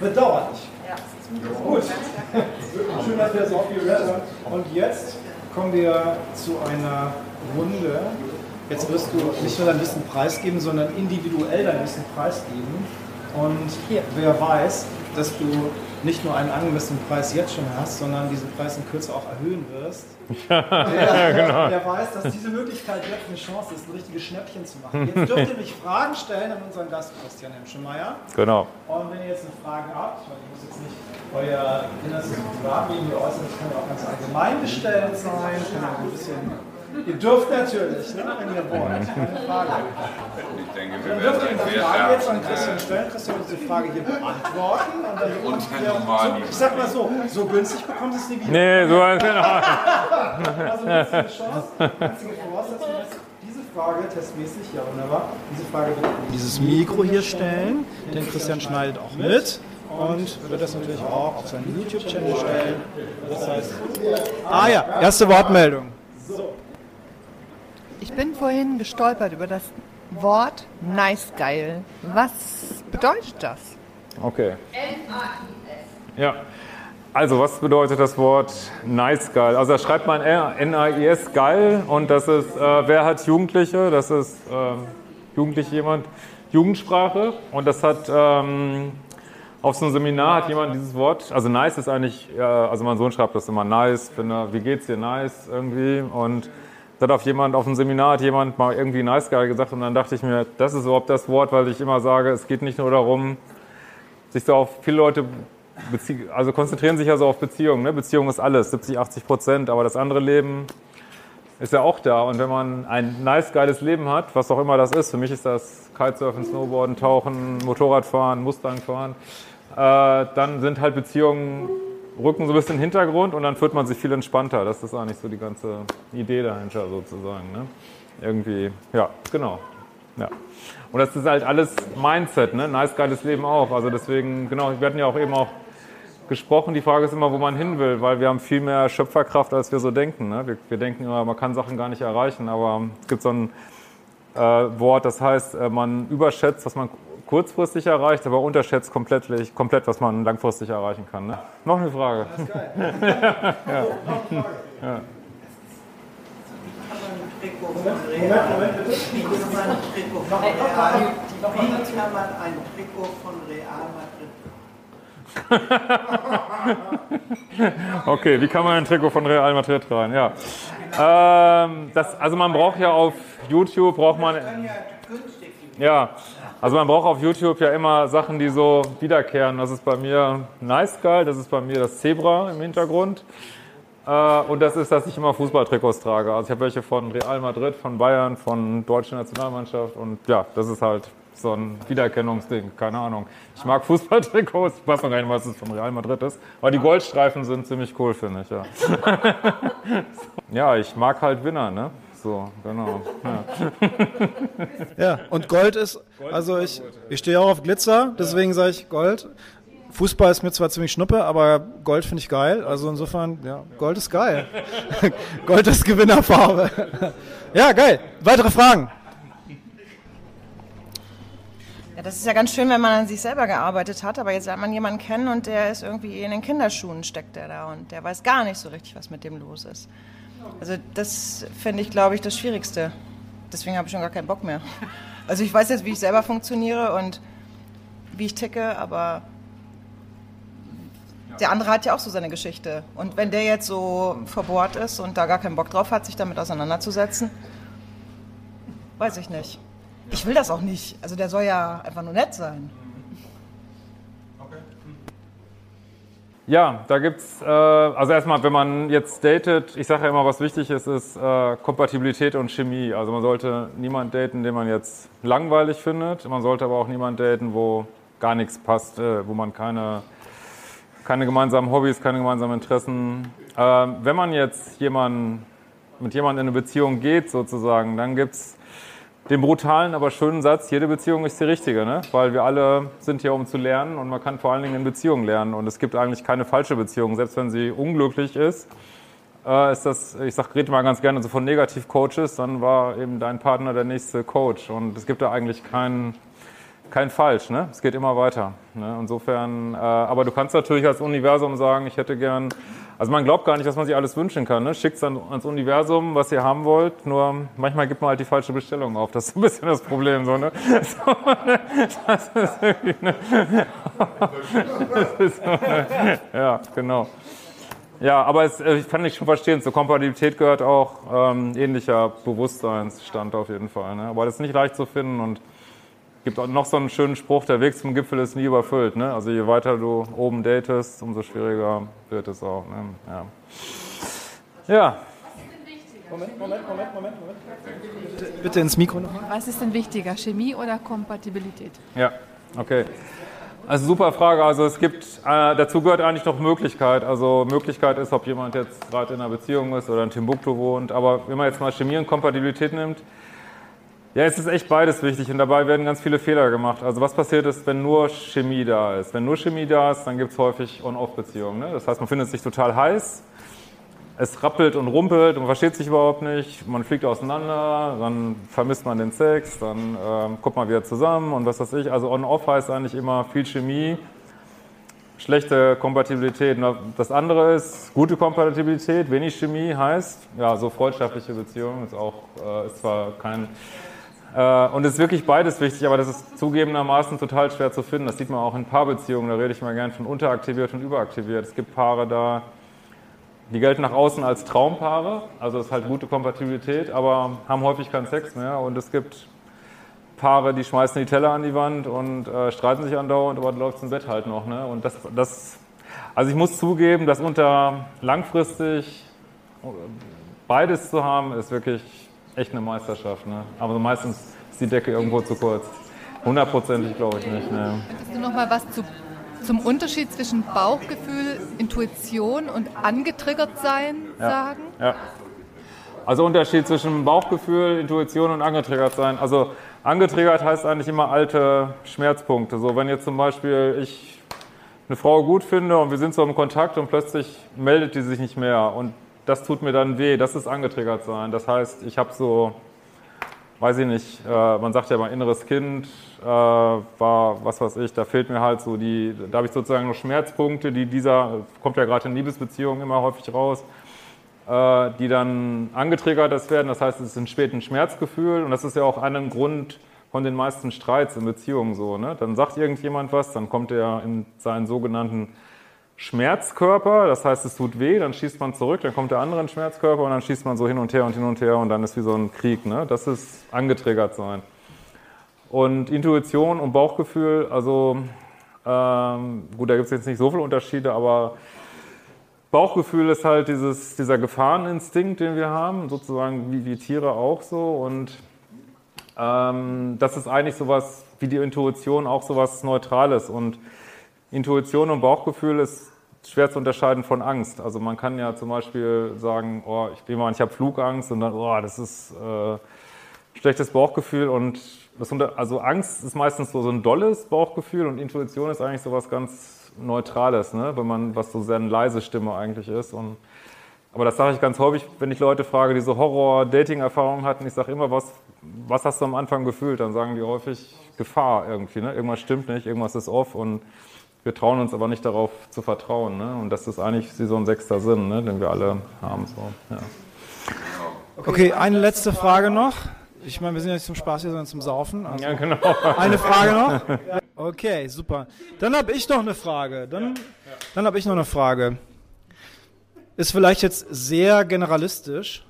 Bedauerlich. Gut. Schön, dass wir auch gehört haben. Und jetzt kommen wir zu einer Runde. Jetzt wirst du nicht nur dein Wissen preisgeben, sondern individuell dein Wissen preisgeben. Und wer weiß, dass du nicht nur einen angemessenen Preis jetzt schon hast, sondern diesen Preis in Kürze auch erhöhen wirst. der, der weiß, dass diese Möglichkeit jetzt eine Chance ist, ein richtiges Schnäppchen zu machen. Jetzt dürft ihr mich Fragen stellen an unseren Gast Christian Hemschemeyer. Genau. Und wenn ihr jetzt eine Frage habt, weil ich muss jetzt nicht euer innerstes Privatleben äußern, das kann ja auch ganz allgemein gestellt sein, kann auch ein bisschen. Ihr dürft natürlich, ne, wenn ihr wollt, keine Frage. Ich denke, wir Dann werden dürft ihr ein eine sehr Frage jetzt an. Christian stellen. Christian wird diese Frage hier beantworten. Und dann Und hier, normal so, ich sag mal so, so günstig bekommt es nie wieder. Nee, so genau. Also das ist eine Chance. Die einzige Voraussetzung ist, diese Frage testmäßig, ja wunderbar, diese Frage wird dieses Mikro hier stellen, denn Christian schneidet auch mit und wird das natürlich auch auf seinen YouTube-Channel stellen. Das heißt, ah ja, erste Wortmeldung. Ich bin vorhin gestolpert über das Wort nice geil. Was bedeutet das? Okay. Ja. Also, was bedeutet das Wort nice geil? Also, da schreibt man N-A-I-S geil und das ist, äh, wer hat Jugendliche? Das ist äh, jugendlich jemand, Jugendsprache und das hat ähm, auf so einem Seminar hat jemand dieses Wort, also nice ist eigentlich, ja, also mein Sohn schreibt das immer nice, finde, wie geht's dir nice irgendwie und da auf jemand, auf dem Seminar hat jemand mal irgendwie nice geil gesagt und dann dachte ich mir, das ist überhaupt das Wort, weil ich immer sage, es geht nicht nur darum, sich so auf viele Leute also konzentrieren sich ja so auf Beziehungen. Ne? Beziehung ist alles, 70, 80 Prozent, aber das andere Leben ist ja auch da. Und wenn man ein nice, geiles Leben hat, was auch immer das ist, für mich ist das Kitesurfen, Snowboarden, Tauchen, Motorradfahren, Mustangfahren, äh, dann sind halt Beziehungen, rücken so ein bisschen Hintergrund und dann fühlt man sich viel entspannter. Das ist eigentlich so die ganze Idee dahinter sozusagen. Ne? Irgendwie, ja, genau. Ja. Und das ist halt alles Mindset, ne? Nice, geiles Leben auch. Also deswegen, genau, wir hatten ja auch eben auch gesprochen. Die Frage ist immer, wo man hin will, weil wir haben viel mehr Schöpferkraft, als wir so denken. Ne? Wir, wir denken immer, man kann Sachen gar nicht erreichen, aber es gibt so ein äh, Wort, das heißt, äh, man überschätzt, was man kurzfristig erreicht, aber unterschätzt komplett, komplett was man langfristig erreichen kann. Ne? Noch eine Frage. Das ist geil. Ja. Ja. Moment, Moment, bitte. Wie kann man ein Trikot von Real, Madrid Okay, wie kann man ein Trikot von Real Madrid tragen? Ja. Ähm, das, also man braucht ja auf YouTube, braucht man... Ja, also man braucht auf YouTube ja immer Sachen, die so wiederkehren. Das ist bei mir Nice Guy, das ist bei mir das Zebra im Hintergrund. Äh, und das ist, dass ich immer Fußballtrikots trage. Also ich habe welche von Real Madrid, von Bayern, von deutscher Nationalmannschaft. Und ja, das ist halt so ein Wiedererkennungsding, keine Ahnung. Ich mag Fußballtrikots, ich weiß noch gar nicht, was es von Real Madrid ist. Aber die Goldstreifen sind ziemlich cool, finde ich, ja. ja, ich mag halt Winner, ne? So, genau. Ja. Ja, und Gold ist, also ich, ich stehe auch auf Glitzer, deswegen sage ich Gold. Fußball ist mir zwar ziemlich schnuppe, aber Gold finde ich geil. Also insofern, ja, Gold ist geil. Gold ist Gewinnerfarbe. Ja, geil. Weitere Fragen? Ja, das ist ja ganz schön, wenn man an sich selber gearbeitet hat, aber jetzt lernt man jemanden kennen und der ist irgendwie in den Kinderschuhen steckt der da und der weiß gar nicht so richtig, was mit dem los ist. Also das finde ich, glaube ich, das Schwierigste. Deswegen habe ich schon gar keinen Bock mehr. Also ich weiß jetzt, wie ich selber funktioniere und wie ich ticke, aber der andere hat ja auch so seine Geschichte. Und wenn der jetzt so verbohrt ist und da gar keinen Bock drauf hat, sich damit auseinanderzusetzen, weiß ich nicht. Ich will das auch nicht. Also der soll ja einfach nur nett sein. Ja, da gibt's, äh, also erstmal, wenn man jetzt datet, ich sage ja immer, was wichtig ist, ist äh, Kompatibilität und Chemie. Also man sollte niemanden daten, den man jetzt langweilig findet. Man sollte aber auch niemanden daten, wo gar nichts passt, äh, wo man keine, keine gemeinsamen Hobbys, keine gemeinsamen Interessen. Äh, wenn man jetzt jemanden, mit jemandem in eine Beziehung geht, sozusagen, dann gibt's den brutalen, aber schönen Satz, jede Beziehung ist die richtige, ne? weil wir alle sind hier, um zu lernen und man kann vor allen Dingen in Beziehungen lernen und es gibt eigentlich keine falsche Beziehung, selbst wenn sie unglücklich ist. Äh, ist das, ich sag, rede mal ganz gerne so von Negativ-Coaches, dann war eben dein Partner der nächste Coach und es gibt da eigentlich keinen kein Falsch, ne? Es geht immer weiter. Ne? Insofern, äh, aber du kannst natürlich als Universum sagen, ich hätte gern also man glaubt gar nicht, was man sich alles wünschen kann. Ne? Schickt dann ans Universum, was ihr haben wollt. Nur manchmal gibt man halt die falsche Bestellung auf. Das ist ein bisschen das Problem. So, ne? So? Das ist ne? das ist so, ne? Ja, genau. Ja, aber es, äh, ich kann nicht schon verstehen, zur Kompatibilität gehört auch ähm, ähnlicher Bewusstseinsstand auf jeden Fall. Ne? Aber das ist nicht leicht zu finden und gibt auch noch so einen schönen Spruch, der Weg zum Gipfel ist nie überfüllt. Ne? Also je weiter du oben datest, umso schwieriger wird es auch. Ne? Ja. ja. Moment, Moment, Moment, Moment, Moment. Bitte, bitte ins Mikro nochmal. Was ist denn wichtiger, Chemie oder Kompatibilität? Ja, okay. Also super Frage. Also es gibt, äh, dazu gehört eigentlich noch Möglichkeit. Also Möglichkeit ist, ob jemand jetzt gerade in einer Beziehung ist oder in Timbuktu wohnt. Aber wenn man jetzt mal Chemie und Kompatibilität nimmt, ja, es ist echt beides wichtig und dabei werden ganz viele Fehler gemacht. Also was passiert ist, wenn nur Chemie da ist? Wenn nur Chemie da ist, dann gibt es häufig On-Off-Beziehungen. Ne? Das heißt, man findet sich total heiß, es rappelt und rumpelt, man versteht sich überhaupt nicht, man fliegt auseinander, dann vermisst man den Sex, dann ähm, kommt man wieder zusammen und was weiß ich. Also On-Off heißt eigentlich immer viel Chemie, schlechte Kompatibilität. Das andere ist gute Kompatibilität, wenig Chemie heißt, ja, so freundschaftliche Beziehungen ist auch, äh, ist zwar kein und es ist wirklich beides wichtig, aber das ist zugegebenermaßen total schwer zu finden. Das sieht man auch in Paarbeziehungen, da rede ich mal gern von unteraktiviert und überaktiviert. Es gibt Paare da, die gelten nach außen als Traumpaare, also das ist halt gute Kompatibilität, aber haben häufig keinen Sex mehr. Und es gibt Paare, die schmeißen die Teller an die Wand und äh, streiten sich andauernd, aber dann läuft es im Bett halt noch. Ne? Und das, das, also ich muss zugeben, dass unter langfristig beides zu haben, ist wirklich echt eine Meisterschaft. Ne? Aber meistens ist die Decke irgendwo zu kurz. Hundertprozentig glaube ich nicht. Ne? Könntest du noch mal was zu, zum Unterschied zwischen Bauchgefühl, Intuition und angetriggert sein ja. sagen? Ja. Also Unterschied zwischen Bauchgefühl, Intuition und angetriggert sein. Also angetriggert heißt eigentlich immer alte Schmerzpunkte. So wenn jetzt zum Beispiel ich eine Frau gut finde und wir sind so im Kontakt und plötzlich meldet die sich nicht mehr und das tut mir dann weh, das ist angetriggert sein. Das heißt, ich habe so, weiß ich nicht, äh, man sagt ja mal inneres Kind, äh, war, was weiß ich, da fehlt mir halt so die, da habe ich sozusagen noch Schmerzpunkte, die dieser, kommt ja gerade in Liebesbeziehungen immer häufig raus, äh, die dann angetriggert werden. Das heißt, es ist ein späten Schmerzgefühl und das ist ja auch ein Grund von den meisten Streits in Beziehungen so. Ne? Dann sagt irgendjemand was, dann kommt er in seinen sogenannten Schmerzkörper, das heißt, es tut weh, dann schießt man zurück, dann kommt der andere Schmerzkörper und dann schießt man so hin und her und hin und her und dann ist wie so ein Krieg. Ne? Das ist angetriggert sein. Und Intuition und Bauchgefühl, also ähm, gut, da gibt es jetzt nicht so viele Unterschiede, aber Bauchgefühl ist halt dieses, dieser Gefahreninstinkt, den wir haben, sozusagen wie die Tiere auch so. Und ähm, das ist eigentlich sowas wie die Intuition, auch sowas Neutrales. Und Intuition und Bauchgefühl ist schwer zu unterscheiden von Angst. Also man kann ja zum Beispiel sagen, oh, ich bin mal, ich habe Flugangst und dann, oh, das ist äh, schlechtes Bauchgefühl und das unter, also Angst ist meistens so, so ein dolles Bauchgefühl und Intuition ist eigentlich so was ganz Neutrales, ne? wenn man, was so sehr eine leise Stimme eigentlich ist. Und, aber das sage ich ganz häufig, wenn ich Leute frage, die so Horror-Dating-Erfahrungen hatten, ich sage immer, was, was hast du am Anfang gefühlt? Dann sagen die häufig Gefahr irgendwie, ne? irgendwas stimmt nicht, irgendwas ist off und wir trauen uns aber nicht darauf zu vertrauen. Ne? Und das ist eigentlich so ein sechster Sinn, ne? den wir alle haben. So. Ja. Okay, eine letzte Frage noch. Ich meine, wir sind ja nicht zum Spaß hier, sondern zum Saufen. Also ja, genau. Eine Frage noch. Okay, super. Dann habe ich noch eine Frage. Dann, dann habe ich noch eine Frage. Ist vielleicht jetzt sehr generalistisch,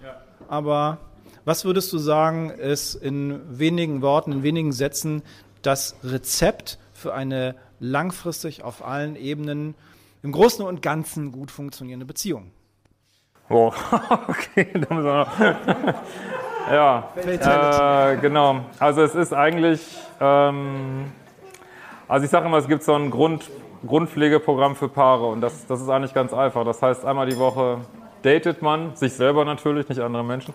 aber was würdest du sagen, ist in wenigen Worten, in wenigen Sätzen das Rezept für eine langfristig auf allen Ebenen im Großen und Ganzen gut funktionierende Beziehung? Oh, okay, da müssen wir noch. ja, äh, genau. Also es ist eigentlich, ähm, also ich sage immer, es gibt so ein Grund, Grundpflegeprogramm für Paare und das, das ist eigentlich ganz einfach. Das heißt, einmal die Woche datet man, sich selber natürlich, nicht andere Menschen.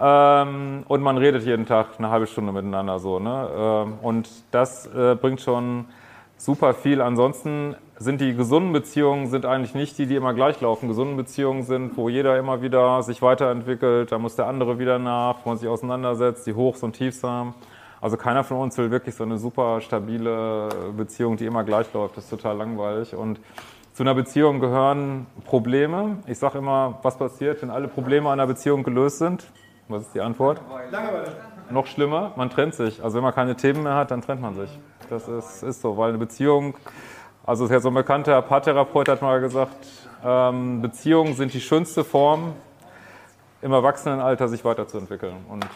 Ähm, und man redet jeden Tag eine halbe Stunde miteinander so. Ne? Ähm, und das äh, bringt schon super viel. Ansonsten sind die gesunden Beziehungen sind eigentlich nicht die, die immer gleich laufen. Gesunde Beziehungen sind, wo jeder immer wieder sich weiterentwickelt, da muss der andere wieder nach, wo man sich auseinandersetzt, die Hochs und Tiefs haben. Also keiner von uns will wirklich so eine super stabile Beziehung, die immer gleich läuft. Das ist total langweilig. Und zu einer Beziehung gehören Probleme. Ich sage immer, was passiert, wenn alle Probleme einer Beziehung gelöst sind? Was ist die Antwort? Langeweile. Noch schlimmer, man trennt sich. Also wenn man keine Themen mehr hat, dann trennt man sich. Das ist, ist so, weil eine Beziehung, also ja so ein bekannter Paartherapeut hat mal gesagt, ähm, Beziehungen sind die schönste Form, im Erwachsenenalter sich weiterzuentwickeln. Und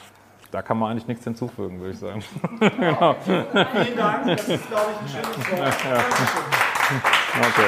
da kann man eigentlich nichts hinzufügen, würde ich sagen. genau. Vielen Dank, das ist, glaube ich, ein schönes Wort. Ja. Okay.